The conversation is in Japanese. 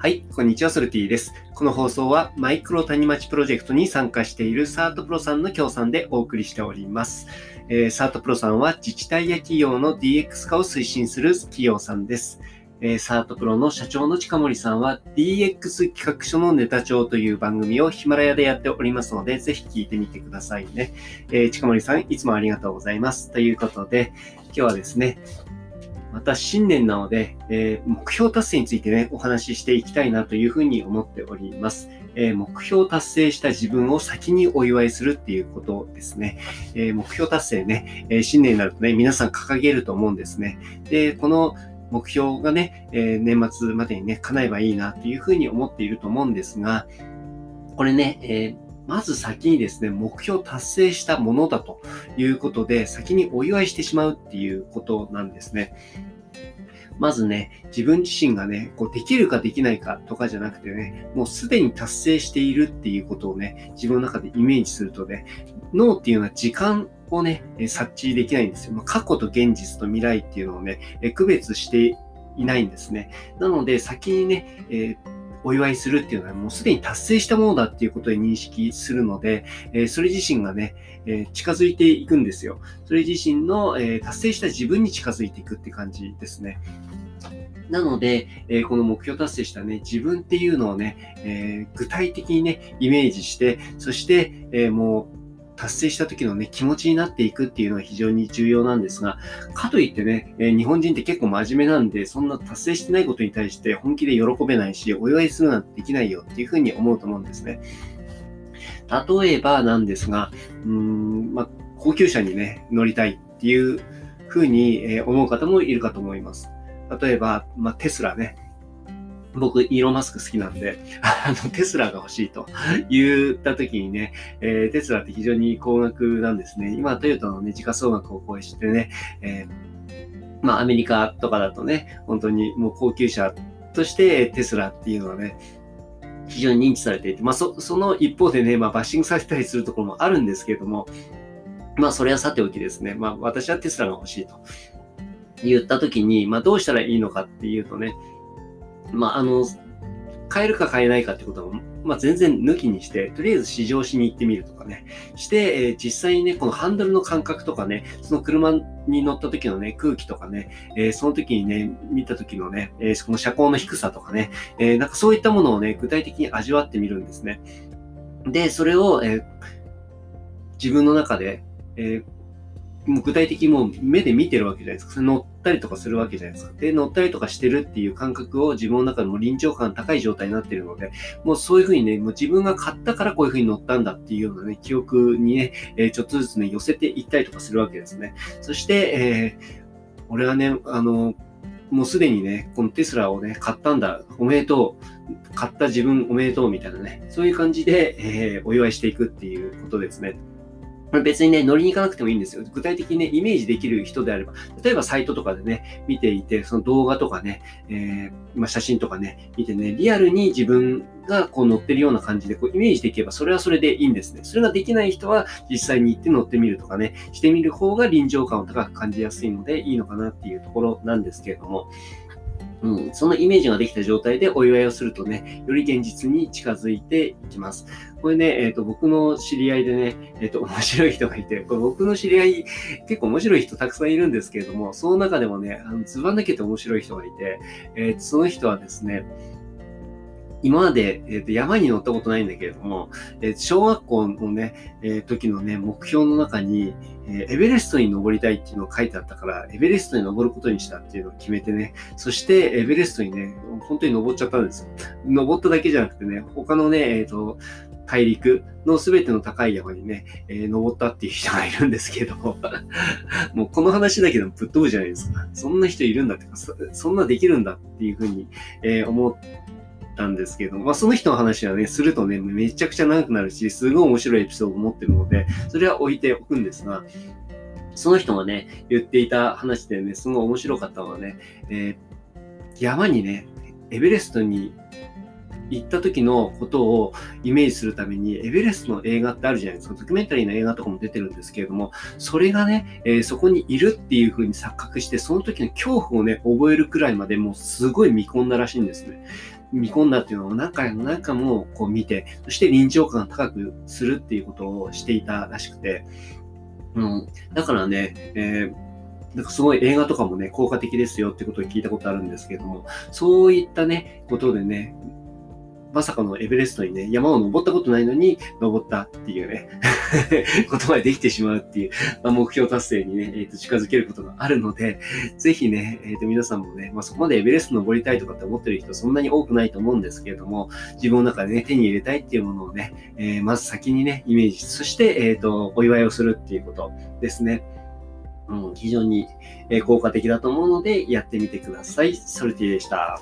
はい、こんにちは、ソルティです。この放送はマイクロ谷町プロジェクトに参加しているサートプロさんの協賛でお送りしております。えー、サートプロさんは自治体や企業の DX 化を推進する企業さんです。えー、サートプロの社長の近森さんは DX 企画書のネタ帳という番組をヒマラヤでやっておりますので、ぜひ聞いてみてくださいね。えー、近森さん、いつもありがとうございます。ということで、今日はですね、また新年なので、えー、目標達成についてね、お話ししていきたいなというふうに思っております。えー、目標達成した自分を先にお祝いするっていうことですね。えー、目標達成ね、え新年になるとね、皆さん掲げると思うんですね。で、この目標がね、え年末までにね、叶えばいいなというふうに思っていると思うんですが、これね、えーまず先にですね、目標達成したものだということで、先にお祝いしてしまうっていうことなんですね。まずね、自分自身がね、こうできるかできないかとかじゃなくてね、もうすでに達成しているっていうことをね、自分の中でイメージするとね、脳っていうのは時間をね、察知できないんですよ。過去と現実と未来っていうのをね、区別していないんですね。なので、先にね、えーお祝いするっていうのはもうすでに達成したものだっていうことで認識するので、え、それ自身がね、え、近づいていくんですよ。それ自身の、え、達成した自分に近づいていくって感じですね。なので、えこの目標達成したね、自分っていうのをね、え具体的にね、イメージして、そして、えもう達成した時のね、気持ちになっていくっていうのは非常に重要なんですが、かといってね、え、日本人って結構真面目なんで、そんな達成してないことに対して本気で喜べないし、お祝いするなんてできないよっていうふうに思うと思うんですね。例えばなんですが、うーん、まあ、高級車にね、乗りたいっていうふうに思う方もいるかと思います。例えば、まあ、テスラね。僕、イーロン・マスク好きなんで、あの、テスラが欲しいと言った時にね、えー、テスラって非常に高額なんですね。今、トヨタのね、時価総額を超えしてね、えー、まあ、アメリカとかだとね、本当にもう高級車としてテスラっていうのはね、非常に認知されていて、まあ、そ、その一方でね、まあ、バッシングされたりするところもあるんですけれども、まあ、それはさておきですね、まあ、私はテスラが欲しいと言った時に、まあ、どうしたらいいのかっていうとね、まあ、あの、買えるか買えないかってことは、まあ、全然抜きにして、とりあえず試乗しに行ってみるとかね。して、えー、実際にね、このハンドルの感覚とかね、その車に乗った時のね、空気とかね、えー、その時にね、見た時のね、えー、この車高の低さとかね、えなんかそういったものをね、具体的に味わってみるんですね。で、それを、え自分の中で、えもう具体的にもう目で見てるわけじゃないですか。それ乗ったりとかするわけじゃないですか。で、乗ったりとかしてるっていう感覚を自分の中でも臨場感高い状態になってるので、もうそういうふうにね、もう自分が買ったからこういうふうに乗ったんだっていうようなね、記憶にね、えー、ちょっとずつね、寄せていったりとかするわけですね。そして、えー、俺はね、あの、もうすでにね、このテスラをね、買ったんだ、おめでとう、買った自分おめでとうみたいなね、そういう感じで、えー、お祝いしていくっていうことですね。別にね、乗りに行かなくてもいいんですよ。具体的にね、イメージできる人であれば、例えばサイトとかでね、見ていて、その動画とかね、えー、まあ、写真とかね、見てね、リアルに自分がこう乗ってるような感じでこうイメージできれば、それはそれでいいんですね。それができない人は、実際に行って乗ってみるとかね、してみる方が臨場感を高く感じやすいので、いいのかなっていうところなんですけれども、うん、そのイメージができた状態でお祝いをするとね、より現実に近づいていきます。これね、えっ、ー、と、僕の知り合いでね、えっ、ー、と、面白い人がいて、これ僕の知り合い、結構面白い人たくさんいるんですけれども、その中でもね、あの、ずば抜けて面白い人がいて、えー、その人はですね、今まで、えー、と山に乗ったことないんだけれども、えー、小学校のね、えー、時のね、目標の中に、えエベレストに登りたいっていうのを書いてあったから、エベレストに登ることにしたっていうのを決めてね、そしてエベレストにね、本当に登っちゃったんですよ。登っただけじゃなくてね、他のね、えっ、と、大陸のすべての高い山にね、えー、登ったっていう人がいるんですけど もうこの話だけでもぶっ飛ぶじゃないですか。そんな人いるんだってか、そんなできるんだっていうふうに、えー、思ってたんですけど、まあ、その人の話はね、するとね、めちゃくちゃ長くなるし、すごい面白いエピソードを持ってるので、それは置いておくんですが、その人がね、言っていた話でね、すごい面白かったのはね、えー、山にね、エベレストに行った時のことをイメージするために、エベレストの映画ってあるじゃないですか。ドキュメンタリーの映画とかも出てるんですけれども、それがね、えー、そこにいるっていう風に錯覚して、その時の恐怖をね、覚えるくらいまでもうすごい見込んだらしいんですね。見込んだっていうのを何回も何回もこう見て、そして臨場感高くするっていうことをしていたらしくて、うん。だからね、えーなんかすごい映画とかもね、効果的ですよってことを聞いたことあるんですけれども、そういったね、ことでね、まさかのエベレストにね、山を登ったことないのに登ったっていうね ことができてしまうっていう、まあ、目標達成にね、えー、と近づけることがあるので、ぜひね、えー、と皆さんもね、まあ、そこまでエベレスト登りたいとかって思ってる人そんなに多くないと思うんですけれども、自分の中でね、手に入れたいっていうものをね、えー、まず先にね、イメージ、そして、えっ、と、お祝いをするっていうことですね。うん、非常に効果的だと思うので、やってみてください。ソルティでした。